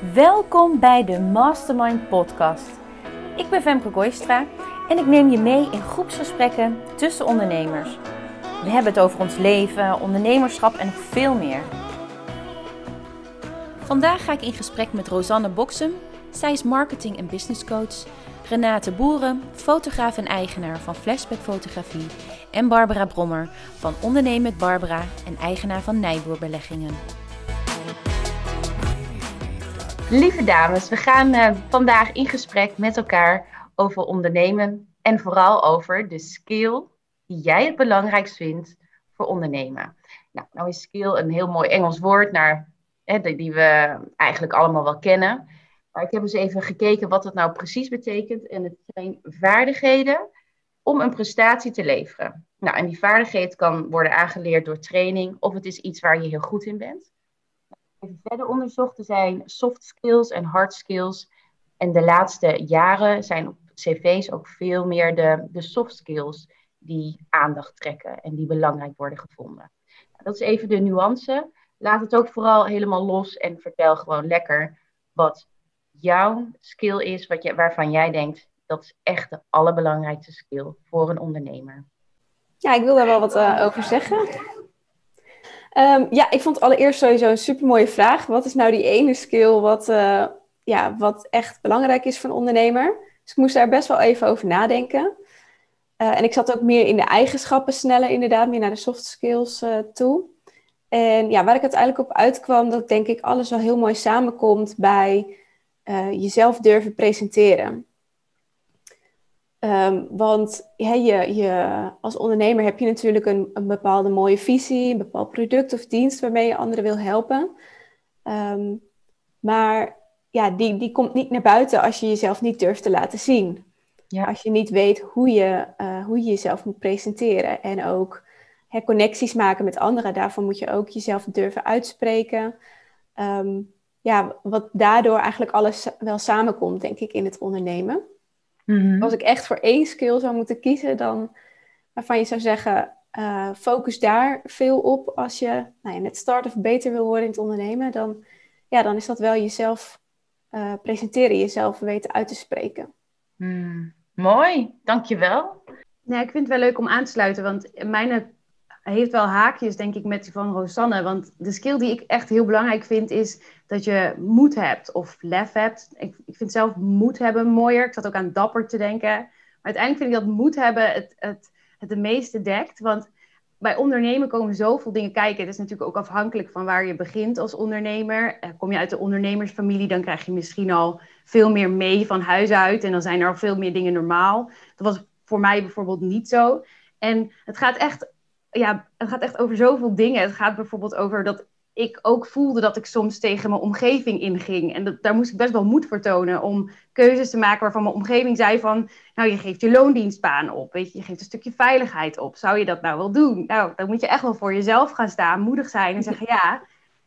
Welkom bij de Mastermind Podcast. Ik ben Femke Goistra en ik neem je mee in groepsgesprekken tussen ondernemers. We hebben het over ons leven, ondernemerschap en veel meer. Vandaag ga ik in gesprek met Rosanne Boksem. Zij is marketing- en business coach. Renate Boeren, fotograaf en eigenaar van Flashback Fotografie. En Barbara Brommer van Ondernemen met Barbara en eigenaar van Nijboer Beleggingen. Lieve dames, we gaan uh, vandaag in gesprek met elkaar over ondernemen en vooral over de skill die jij het belangrijkst vindt voor ondernemen. Nou, nou is skill een heel mooi Engels woord naar, hè, die we eigenlijk allemaal wel kennen. Maar ik heb eens even gekeken wat het nou precies betekent. En het zijn vaardigheden om een prestatie te leveren. Nou, en die vaardigheid kan worden aangeleerd door training of het is iets waar je heel goed in bent even verder onderzocht. Er zijn soft skills en hard skills. En de laatste jaren zijn op cv's ook veel meer de, de soft skills die aandacht trekken en die belangrijk worden gevonden. Dat is even de nuance. Laat het ook vooral helemaal los en vertel gewoon lekker wat jouw skill is, wat je, waarvan jij denkt dat is echt de allerbelangrijkste skill voor een ondernemer. Ja, ik wil daar wel wat uh, over zeggen. Um, ja, ik vond allereerst sowieso een super mooie vraag. Wat is nou die ene skill wat, uh, ja, wat echt belangrijk is voor een ondernemer? Dus ik moest daar best wel even over nadenken. Uh, en ik zat ook meer in de eigenschappen sneller, inderdaad, meer naar de soft skills uh, toe. En ja, waar ik uiteindelijk op uitkwam, dat denk ik alles wel heel mooi samenkomt bij jezelf durven presenteren. Um, want je, je, als ondernemer heb je natuurlijk een, een, bepaalde mooie visie, een bepaald product of dienst waarmee je anderen wil helpen. Um, maar ja, die, die komt niet naar buiten als je jezelf niet durft te laten zien. Ja. Als je niet weet hoe je, uh, hoe je jezelf moet presenteren. En ook connecties maken met anderen. Daarvoor moet je ook jezelf durven uitspreken. Um, ja, wat daardoor eigenlijk alles wel samenkomt, denk ik, in het ondernemen. Mhm. Als ik echt voor één skill zou moeten kiezen, dan waarvan je zou zeggen, uh, focus daar veel op als je nou ja, net start of beter wil worden in het ondernemen, dan, ja, dan is dat wel jezelf uh, presenteren, jezelf weten uit te spreken. Mm. Mooi, dankjewel. Ja, ik vind het wel leuk om aan te sluiten, want mijn heeft wel haakjes, denk ik, met die van Rosanne. Want de skill die ik echt heel belangrijk vind, is dat je moed hebt of lef hebt. Ik, ik vind zelf moed hebben mooier. Ik zat ook aan dapper te denken. Maar uiteindelijk vind ik dat moed hebben het, het, het de meeste dekt. Want bij ondernemen komen zoveel dingen kijken. Het is natuurlijk ook afhankelijk van waar je begint als ondernemer. Eh, kom je uit de ondernemersfamilie, dan krijg je misschien al veel meer mee van huis uit. En dan zijn er al veel meer dingen normaal. Dat was voor mij bijvoorbeeld niet zo. En het gaat echt ja, het gaat echt over zoveel dingen. Het gaat bijvoorbeeld over dat ik ook voelde dat ik soms tegen mijn omgeving inging. En dat, daar moest ik best wel moed voor tonen om keuzes te maken waarvan mijn omgeving zei van... nou, je geeft je loondienstbaan op, weet je, je geeft een stukje veiligheid op. Zou je dat nou wel doen? Nou, dan moet je echt wel voor jezelf gaan staan, moedig zijn en zeggen ja,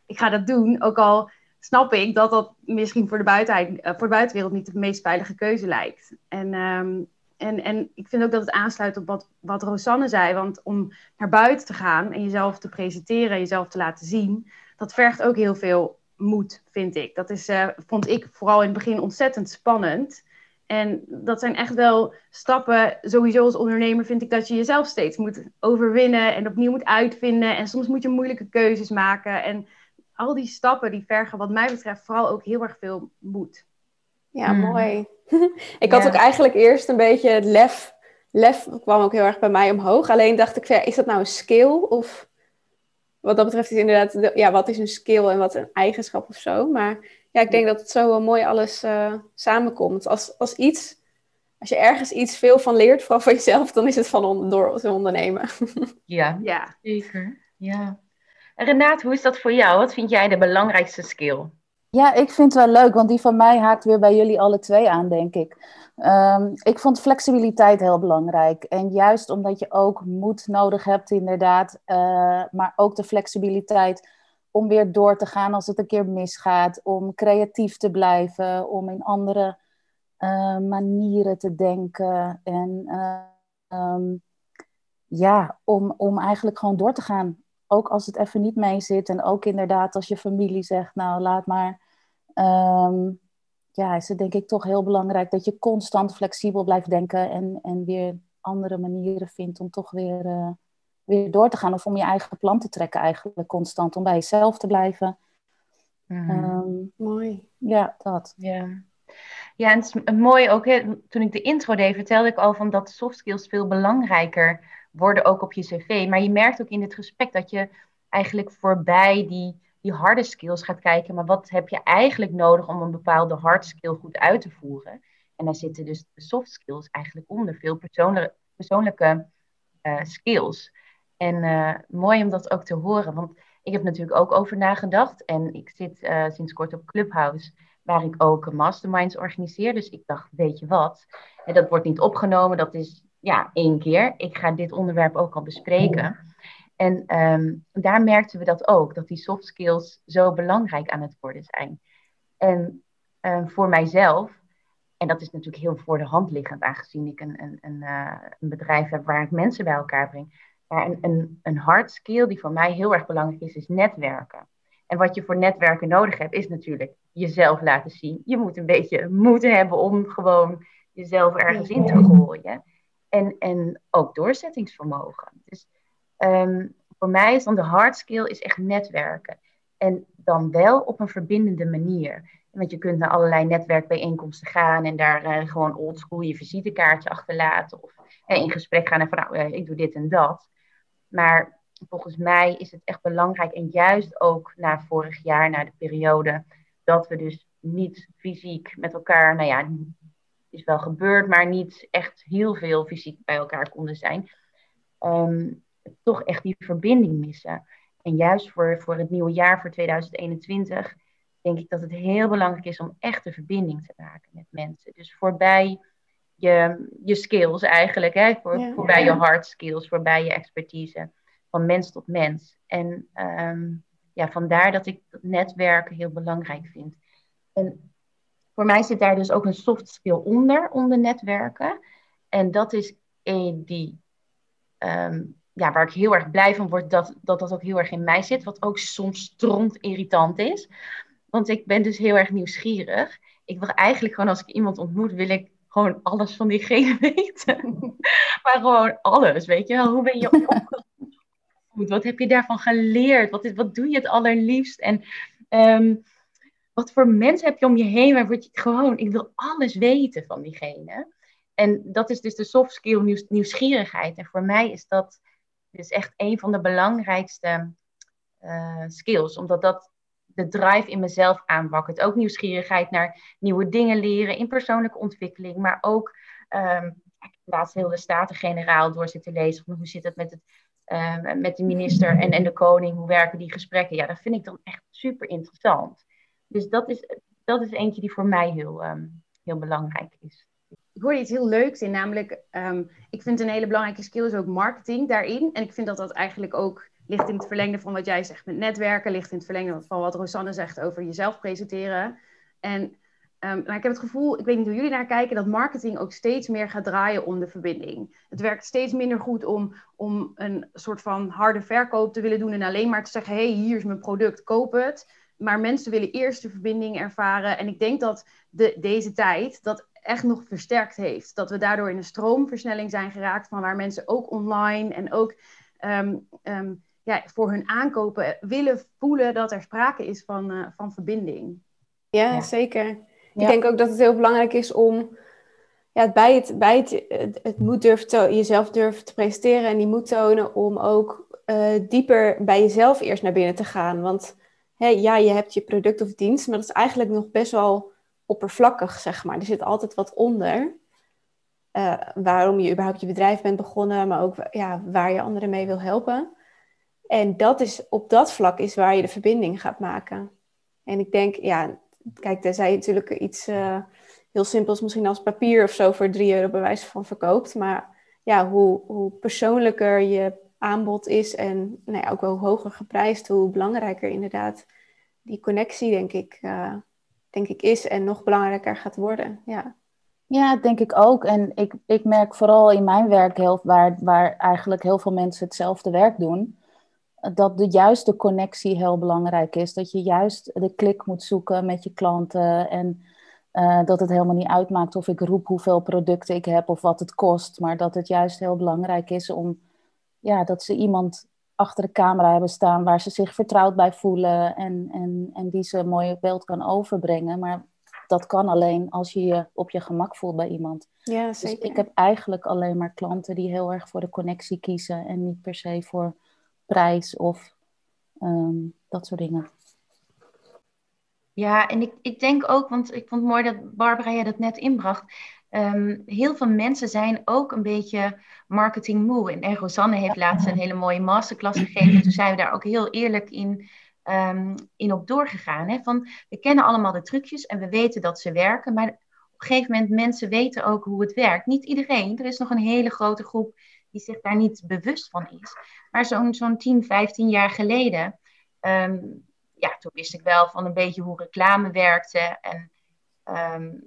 ik ga dat doen. Ook al snap ik dat dat misschien voor de, eh, voor de buitenwereld niet de meest veilige keuze lijkt. En um, en, en ik vind ook dat het aansluit op wat, wat Rosanne zei. Want om naar buiten te gaan en jezelf te presenteren, jezelf te laten zien, dat vergt ook heel veel moed, vind ik. Dat is, uh, vond ik vooral in het begin ontzettend spannend. En dat zijn echt wel stappen. Sowieso als ondernemer vind ik dat je jezelf steeds moet overwinnen en opnieuw moet uitvinden. En soms moet je moeilijke keuzes maken. En al die stappen die vergen, wat mij betreft, vooral ook heel erg veel moed. Ja, hmm. mooi. ik had ook eigenlijk eerst een beetje het lef. Lef kwam ook heel erg bij mij omhoog. Alleen dacht ik, ja, is dat nou een skill? Of wat dat betreft is inderdaad, ja, wat is een skill en wat een eigenschap of zo. Maar ja, ik denk dat het zo wel mooi alles uh, samenkomt. Als, als iets, als je ergens iets veel van leert, vooral van jezelf, dan is het van on, door te ondernemen. ja, ja, zeker. Ja. Renate, hoe is dat voor jou? Wat vind jij de belangrijkste skill? Ja, ik vind het wel leuk, want die van mij haakt weer bij jullie alle twee aan, denk ik. Um, ik vond flexibiliteit heel belangrijk. En juist omdat je ook moed nodig hebt, inderdaad, uh, maar ook de flexibiliteit om weer door te gaan als het een keer misgaat, om creatief te blijven, om in andere uh, manieren te denken en uh, um, ja, om, om eigenlijk gewoon door te gaan ook als het even niet mee zit. En ook inderdaad als je familie zegt, nou laat maar, ehm, ja, is het denk ik toch heel belangrijk dat je constant flexibel blijft denken en, en weer andere manieren vindt om toch weer, eh, weer door te gaan. Of om je eigen plan te trekken eigenlijk constant, om bij jezelf te blijven. Mhm. Ehm, mooi. Ja, dat. Ja. Ja, en het is mooi ook, hè, toen ik de intro deed, vertelde ik al van dat soft skills veel belangrijker worden ook op je cv. Maar je merkt ook in dit gesprek dat je eigenlijk voorbij die, die harde skills gaat kijken. Maar wat heb je eigenlijk nodig om een bepaalde hard skill goed uit te voeren? En daar zitten dus de soft skills eigenlijk onder, veel persoonlijke, persoonlijke uh, skills. En uh, mooi om dat ook te horen, want ik heb natuurlijk ook over nagedacht. En ik zit uh, sinds kort op Clubhouse, waar ik ook masterminds organiseer. Dus ik dacht, weet je wat? En dat wordt niet opgenomen, dat is ja, één keer. Ik ga dit onderwerp ook al bespreken. En um, daar merkten we dat ook, dat die soft skills zo belangrijk aan het worden zijn. En um, voor mijzelf, en dat is natuurlijk heel voor de hand liggend, aangezien ik een, een, een, uh, een bedrijf heb waar ik mensen bij elkaar breng. Maar een, een, een hard skill die voor mij heel erg belangrijk is, is netwerken. En wat je voor netwerken nodig hebt, is natuurlijk jezelf laten zien. Je moet een beetje moeten hebben om gewoon jezelf ergens in te gooien. En, en ook doorzettingsvermogen. Dus um, voor mij is dan de hard skill is echt netwerken. En dan wel op een verbindende manier. Want je kunt naar allerlei netwerkbijeenkomsten gaan en daar uh, gewoon oldschool je visitekaartje achterlaten. Of uh, in gesprek gaan en van nou, uh, ik doe dit en dat. Maar volgens mij is het echt belangrijk, en juist ook na vorig jaar, na de periode, dat we dus niet fysiek met elkaar, nou ja, is wel gebeurd, maar niet echt heel veel fysiek bij elkaar konden zijn. Um, toch echt die verbinding missen. En juist voor, voor het nieuwe jaar, voor 2021, denk ik dat het heel belangrijk is om echt de verbinding te maken met mensen. Dus voorbij je, je skills eigenlijk, hè? Voor, voorbij je hard skills, voorbij je expertise, van mens tot mens. En um, ja, vandaar dat ik netwerken heel belangrijk vind. En voor mij zit daar dus ook een soft skill onder, onder netwerken. En dat is een die, um, ja, waar ik heel erg blij van word, dat, dat dat ook heel erg in mij zit. Wat ook soms stront irritant is. Want ik ben dus heel erg nieuwsgierig. Ik wil eigenlijk gewoon als ik iemand ontmoet, wil ik gewoon alles van diegene weten. maar gewoon alles, weet je wel. Hoe ben je opgevoed? Wat heb je daarvan geleerd? Wat, is, wat doe je het allerliefst? En um, wat voor mensen heb je om je heen? Waar word je gewoon, ik wil alles weten van diegene. En dat is dus de soft skill nieuws, nieuwsgierigheid. En voor mij is dat dus echt een van de belangrijkste uh, skills. Omdat dat de drive in mezelf aanwakkert. Ook nieuwsgierigheid naar nieuwe dingen leren in persoonlijke ontwikkeling. Maar ook, um, laatst heel de Staten-generaal door zitten lezen. Hoe zit het met, het, uh, met de minister en, en de koning? Hoe werken die gesprekken? Ja, dat vind ik dan echt super interessant. Dus dat is, dat is eentje die voor mij heel, um, heel belangrijk is. Ik hoorde iets heel leuks in, namelijk, um, ik vind een hele belangrijke skill is ook marketing daarin. En ik vind dat dat eigenlijk ook ligt in het verlengde van wat jij zegt met netwerken, ligt in het verlengde van wat Rosanne zegt over jezelf presenteren. En um, maar ik heb het gevoel, ik weet niet hoe jullie naar kijken, dat marketing ook steeds meer gaat draaien om de verbinding. Het werkt steeds minder goed om, om een soort van harde verkoop te willen doen en alleen maar te zeggen: hé, hey, hier is mijn product, koop het. Maar mensen willen eerst de verbinding ervaren. En ik denk dat de, deze tijd dat echt nog versterkt heeft. Dat we daardoor in een stroomversnelling zijn geraakt van waar mensen ook online en ook um, um, ja, voor hun aankopen willen voelen dat er sprake is van, uh, van verbinding. Ja, ja. zeker. Ja. Ik denk ook dat het heel belangrijk is om ja, bij het, bij het, het, het moet durven jezelf durven te presenteren en die moet tonen om ook uh, dieper bij jezelf eerst naar binnen te gaan. Want hey, ja, je hebt je product of dienst, maar dat is eigenlijk nog best wel oppervlakkig, zeg maar. Er zit altijd wat onder. Uh, waarom je überhaupt je bedrijf bent begonnen, maar ook ja, waar je anderen mee wil helpen. En dat is, op dat vlak is waar je de verbinding gaat maken. En ik denk, ja, kijk, tenzij je natuurlijk iets uh, heel simpels, misschien als papier of zo, voor 3 euro bij wijze van verkoopt. Maar ja, hoe, hoe persoonlijker je aanbod is en nou ja, ook wel hoger geprijsd, hoe belangrijker inderdaad die connectie, denk ik, uh, denk ik is en nog belangrijker gaat worden. Ja. Ja, denk ik ook. En ik, ik merk vooral in mijn werk, heel, waar, waar eigenlijk heel veel mensen hetzelfde werk doen, dat de juiste connectie heel belangrijk is. Dat je juist de klik moet zoeken met je klanten. En uh, dat het helemaal niet uitmaakt of ik roep hoeveel producten ik heb of wat het kost. Maar dat het juist heel belangrijk is om ja, dat ze iemand achter de camera hebben staan waar ze zich vertrouwd bij voelen en, en, en die ze een mooi beeld kan overbrengen. Maar dat kan alleen als je je op je gemak voelt bij iemand. Ja, Dus zeker. ik heb eigenlijk alleen maar klanten die heel erg voor de connectie kiezen en niet per se voor prijs of ehm, dat soort dingen. Ja, en ik, ik denk ook, want ik vond het mooi dat Barbara je dat net inbracht. Ehm, heel veel mensen zijn ook een beetje marketingmoe. En Rosanne heeft laatst een hele mooie masterclass gegeven. Toen zijn we daar ook heel eerlijk in, ehm, in op doorgegaan. Hè? Van, we kennen allemaal de trucjes en we weten dat ze werken. Maar op een gegeven moment, mensen weten ook hoe het werkt. Niet iedereen. Er is nog een hele grote groep die zich daar niet bewust van is. Maar zo'n zo'n 10, 15 jaar geleden... ehm, ja, toen wist ik wel van een beetje hoe reclame werkte. En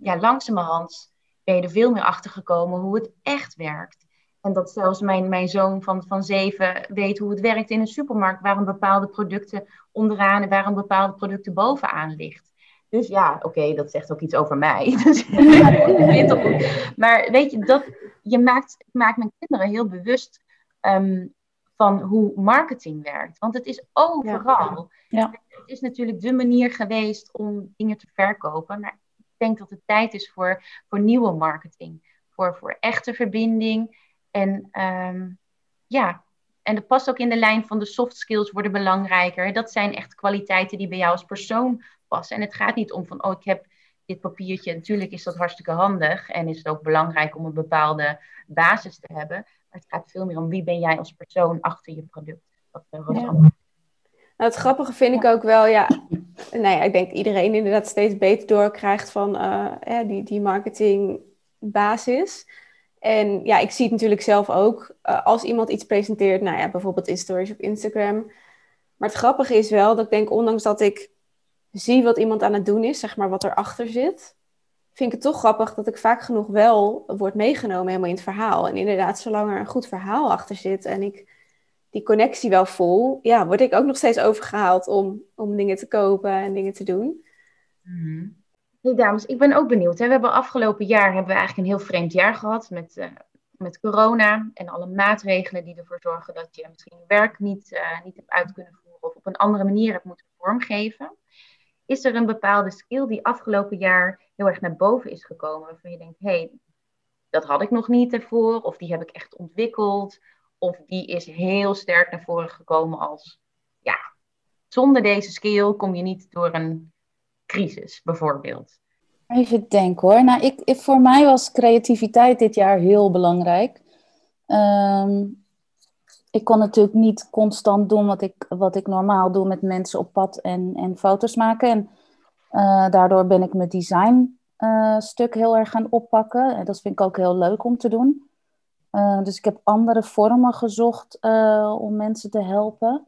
ja, langzamerhand ben je er veel meer achter gekomen hoe het echt werkt. En dat zelfs mijn, mijn zoon van, van zeven weet hoe het werkt in een supermarkt, waar een bepaalde producten onderaan en waar een bepaalde producten bovenaan ligt. Dus ja, oké, okay, dat zegt ook iets over mij. Dus, maar weet je, dat, je maakt, maakt mijn kinderen heel bewust um, van hoe marketing werkt. Want het is overal. Ja. Ja. Het is natuurlijk de manier geweest om dingen te verkopen. Maar denk dat het tijd is voor, voor nieuwe marketing. Voor, voor echte verbinding. En um, ja, en dat past ook in de lijn van de soft skills worden belangrijker. Dat zijn echt kwaliteiten die bij jou als persoon passen. En het gaat niet om van, oh, ik heb dit papiertje. Natuurlijk is dat hartstikke handig. En is het ook belangrijk om een bepaalde basis te hebben. Maar het gaat veel meer om wie ben jij als persoon achter je product. Dat, uh, ja. Nou, het grappige vind ik ook wel, ja, nou ja, ik denk iedereen inderdaad steeds beter doorkrijgt van ja, die, die marketingbasis. En ja, ik zie het natuurlijk zelf ook uh, als iemand iets presenteert, nou ja, bijvoorbeeld in stories op Instagram. Maar het grappige is wel dat ik denk, ondanks dat ik zie wat iemand aan het doen is, zeg maar wat erachter zit, vind ik het toch grappig dat ik vaak genoeg wel word meegenomen helemaal in het verhaal. En inderdaad, zolang er een goed verhaal achter zit en ik die connectie wel voel, ja, word ik ook nog steeds overgehaald om, om dingen te kopen en dingen te doen. Mm-hmm. Hey dames, ik ben ook benieuwd. Hè? We hebben afgelopen jaar hebben we eigenlijk een heel vreemd jaar gehad met, uh, met corona en alle maatregelen die ervoor zorgen dat je misschien je werk niet, uh, niet hebt uit kunnen voeren of op een andere manier hebt moeten vormgeven. Is er een bepaalde skill die afgelopen jaar heel erg naar boven is gekomen. Waarvan je denkt, hé, hey, dat had ik nog niet ervoor. Of die heb ik echt ontwikkeld. Of die is heel sterk naar voren gekomen als, ja, zonder deze skill kom je niet door een crisis, bijvoorbeeld. Even denken hoor. Nou, ik, voor mij was creativiteit dit jaar heel belangrijk. Um, ik kon natuurlijk niet constant doen wat ik, wat ik normaal doe met mensen op pad en, en foto's maken. En uh, daardoor ben ik mijn design uh, stuk heel erg gaan oppakken. En dat vind ik ook heel leuk om te doen. Uh, dus ik heb andere vormen gezocht om mensen te helpen.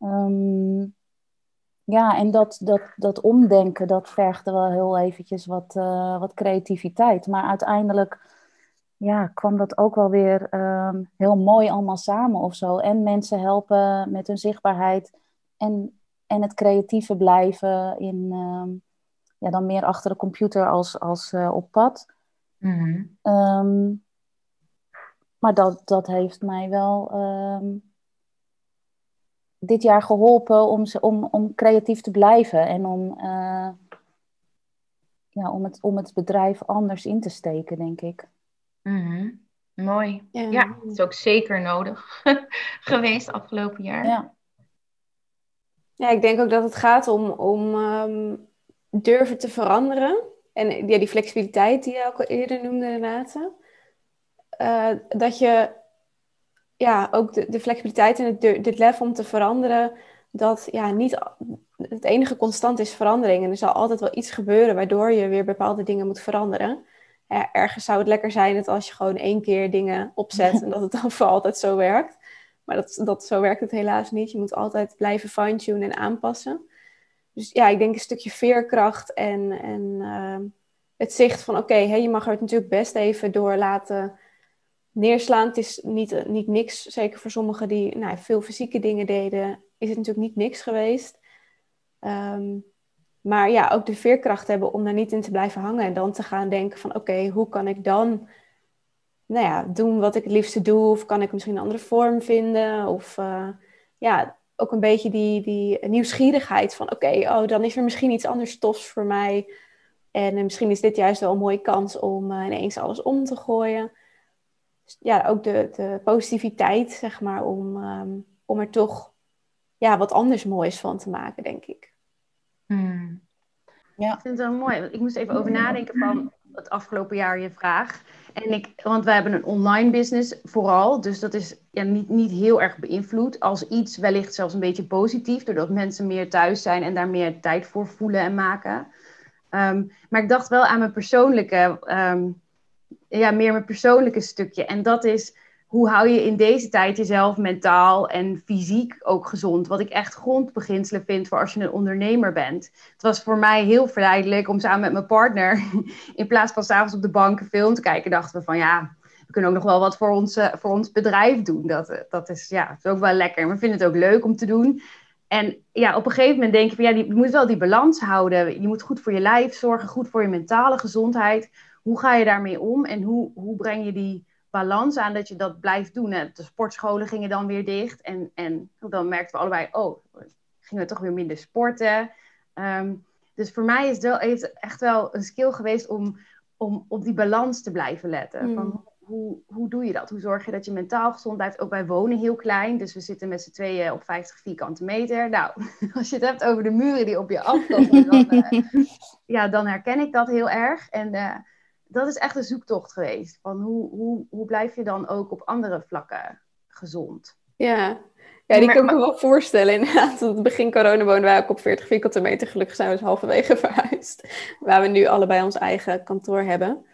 Um, ja, en dat, dat, dat omdenken, dat vergde wel heel eventjes wat, wat creativiteit. Maar uiteindelijk ja, kwam dat ook wel weer um, heel mooi allemaal samen of zo. En mensen helpen met hun zichtbaarheid en, en het creatieve blijven in, um, ja, dan meer achter de computer als, als op pad. Um, maar dat, dat heeft mij wel dit jaar geholpen om, om, om creatief te blijven en om, uh, ja, om, het, om het bedrijf anders in te steken, denk ik. Mm-hmm. Mooi. Ja. ja, dat is ook zeker nodig geweest afgelopen jaar. Ja. ja, ik denk ook dat het gaat om, om um, durven te veranderen. En ja, die flexibiliteit die je ook al eerder noemde, Renate. Uh, dat je ja, ook de, de flexibiliteit en het, dit lef om te veranderen, dat ja, niet het enige constant is verandering. En er zal altijd wel iets gebeuren waardoor je weer bepaalde dingen moet veranderen ergens zou het lekker zijn dat als je gewoon één keer dingen opzet en dat het dan voor altijd zo werkt. Maar dat, dat, zo werkt het helaas niet. Je moet altijd blijven fine-tunen en aanpassen. Dus ja, ik denk een stukje veerkracht en, en uh, het zicht van oké, okay, je mag het natuurlijk best even door laten neerslaand is niet, niet niks. Zeker voor sommigen die nou, veel fysieke dingen deden, is het natuurlijk niet niks geweest. Ehm, maar ja, ook de veerkracht hebben om daar niet in te blijven hangen en dan te gaan denken van oké, hoe kan ik dan nou ja, doen wat ik het liefste doe? Of kan ik misschien een andere vorm vinden? Of uh, ja, ook een beetje die, die nieuwsgierigheid van oké, oh, dan is er misschien iets anders tofs voor mij. En uh, misschien is dit juist wel een mooie kans om ineens alles om te gooien. Ja, ook de, de positiviteit, zeg maar, om, um, om er toch ja, wat anders moois van te maken, denk ik. Hmm. Ja. Ik vind het wel mooi. Ik moest even over nadenken van het afgelopen jaar je vraag. En ik, want wij hebben een online business vooral. Dus dat is ja, niet, niet heel erg beïnvloed. Als iets wellicht zelfs een beetje positief. Doordat mensen meer thuis zijn en daar meer tijd voor voelen en maken. Um, maar ik dacht wel aan mijn persoonlijke, um, ja, meer mijn persoonlijke stukje. En dat is hoe hou je in deze tijd jezelf mentaal en fysiek ook gezond? Wat ik echt grondbeginselen vind voor als je een ondernemer bent. Het was voor mij heel verleidelijk om samen met mijn partner, in plaats van s'avonds op de bank een film te kijken, dachten we van ja, we kunnen ook nog wel wat voor ons, voor ons bedrijf doen. Dat, dat is, ja, is ook wel lekker. We vinden het ook leuk om te doen. En ja, op een gegeven moment denk je van ja, je moet wel die balans houden. Je moet goed voor je lijf zorgen, goed voor je mentale gezondheid. Hoe ga je daarmee om en hoe, hoe breng je die balans aan dat je dat blijft doen. De sportscholen gingen dan weer dicht. En, en dan merkten we allebei, oh, gingen we toch weer minder sporten. Ehm, dus voor mij is het echt wel een skill geweest om, om op die balans te blijven letten. Hmm. Van, hoe, hoe doe je dat? Hoe zorg je dat je mentaal gezond blijft? Ook wij wonen heel klein, dus we zitten met z'n tweeën op 50 vierkante meter. Nou, als je het hebt over de muren die op je afkomen, dan, uh, ja, dan herken ik dat heel erg. En uh, dat is echt een zoektocht geweest. Van hoe, hoe, hoe blijf je dan ook op andere vlakken gezond? Ja, ja, die kan ik me wel voorstellen. Inderdaad, het begin corona woonden wij ook op 40 vierkante meter. Gelukkig zijn we dus halverwege verhuisd. Waar we nu allebei ons eigen kantoor hebben.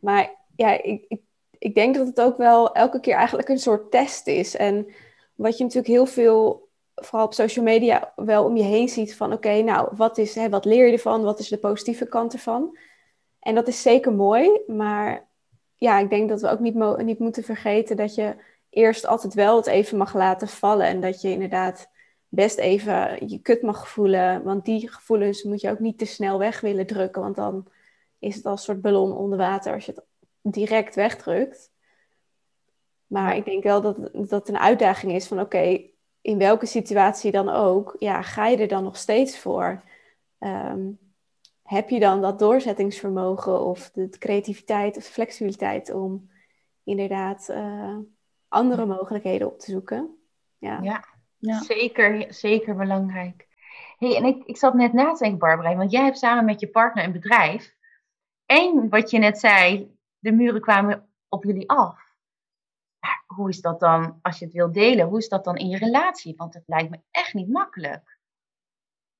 Maar ja, ik, ik, ik denk dat het ook wel elke keer eigenlijk een soort test is. En wat je natuurlijk heel veel, vooral op social media, wel om je heen ziet van... Oké, nou, wat, is, hè, wat leer je ervan? Wat is de positieve kant ervan? En dat is zeker mooi, maar ja, ik denk dat we ook niet, niet moeten vergeten dat je eerst altijd wel het even mag laten vallen. En dat je inderdaad best even je kut mag voelen. Want die gevoelens moet je ook niet te snel weg willen drukken. Want dan is het als een soort ballon onder water als je het direct wegdrukt. Maar ik denk wel dat dat een uitdaging is van oké, in welke situatie dan ook, ja, ga je er dan nog steeds voor? Um, heb je dan dat doorzettingsvermogen of de creativiteit of de flexibiliteit om inderdaad uh, andere mogelijkheden op te zoeken? Ja, ja, ja. Zeker, zeker belangrijk. Hey, en ik, ik zat net na te denken, Barbara, want jij hebt samen met je partner een bedrijf. En wat je net zei, de muren kwamen op jullie af. Maar hoe is dat dan, als je het wil delen, hoe is dat dan in je relatie? Want het lijkt me echt niet makkelijk.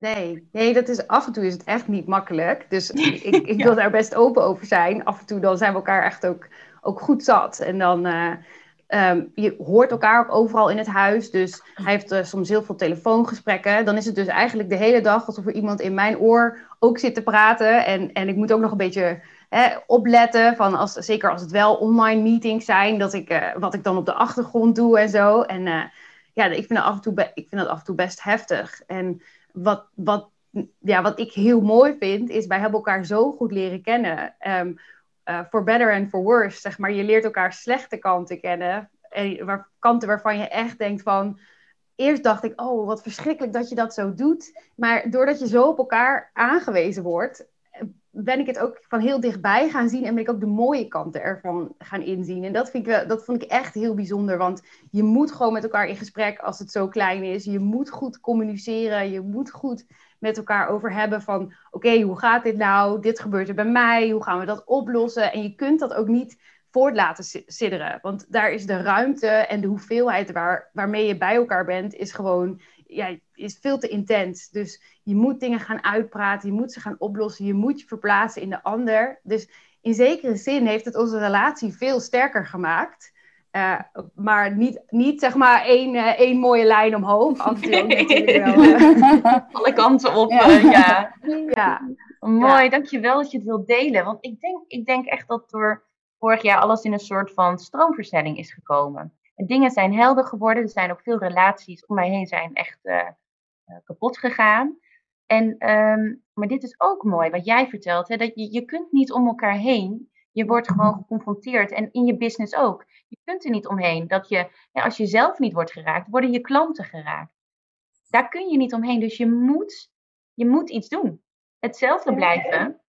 Nee, nee, dat is af en toe is het echt niet makkelijk. Dus ik, ik wil daar best open over zijn. Af en toe dan zijn we elkaar echt ook, ook goed zat. En dan uh, um, je hoort elkaar ook overal in het huis. Dus hij heeft uh, soms heel veel telefoongesprekken. Dan is het dus eigenlijk de hele dag alsof er iemand in mijn oor ook zit te praten. En, en ik moet ook nog een beetje hè, opletten. Van als, zeker als het wel online meetings zijn, dat ik, uh, wat ik dan op de achtergrond doe en zo. En ja, ik vind, dat af en toe ik vind dat af en toe best heftig. En wat, wat, ja, wat ik heel mooi vind, is wij hebben elkaar zo goed leren kennen. Um, uh, for better and for worse, zeg maar. Je leert elkaar slechte kanten kennen. En waar, kanten waarvan je echt denkt van... Eerst dacht ik, oh, wat verschrikkelijk dat je dat zo doet. Maar doordat je zo op elkaar aangewezen wordt... ben ik het ook van heel dichtbij gaan zien... en ben ik ook de mooie kanten ervan gaan inzien. En dat, vind ik, dat vond ik echt heel bijzonder. Want je moet gewoon met elkaar in gesprek als het zo klein is. Je moet goed communiceren. Je moet goed met elkaar over hebben van... oké, hoe gaat dit nou? Dit gebeurt er bij mij. Hoe gaan we dat oplossen? En je kunt dat ook niet voort laten sidderen. Want daar is de ruimte en de hoeveelheid waar, waarmee je bij elkaar bent... is gewoon ja, is veel te intens. Dus je moet dingen gaan uitpraten. Je moet ze gaan oplossen. Je moet je verplaatsen in de ander. Dus in zekere zin heeft het onze relatie veel sterker gemaakt... Uh, maar niet, niet zeg maar één, uh, één mooie lijn omhoog. Af en toe natuurlijk wel. Uh... Alle kanten op, ja. ja. ja. Mooi, ja. dankjewel dat je het wilt delen. Want ik denk, ik denk echt dat door vorig jaar alles in een soort van stroomversnelling is gekomen. En dingen zijn helder geworden. Er zijn ook veel relaties om mij heen zijn echt uh, kapot gegaan. En, ehm, maar dit is ook mooi wat jij vertelt. Hè, dat je, je kunt niet om elkaar heen. Je wordt gewoon geconfronteerd. En in je business ook. Je kunt er niet omheen. Dat je, ja, als je zelf niet wordt geraakt, worden je klanten geraakt. Daar kun je niet omheen. Dus je moet, je moet iets doen. Hetzelfde blijven,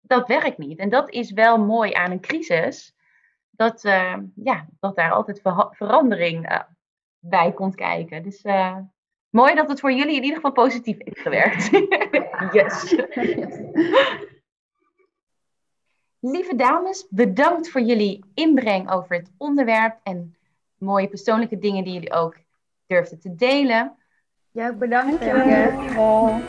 dat werkt niet. En dat is wel mooi aan een crisis. Dat, uh, ja, dat daar altijd verandering uh, bij komt kijken. Dus uh, mooi dat het voor jullie in ieder geval positief heeft gewerkt. yes. Lieve dames, bedankt voor jullie inbreng over het onderwerp en mooie persoonlijke dingen die jullie ook durfden te delen. Ja, bedankt. Dankjewel.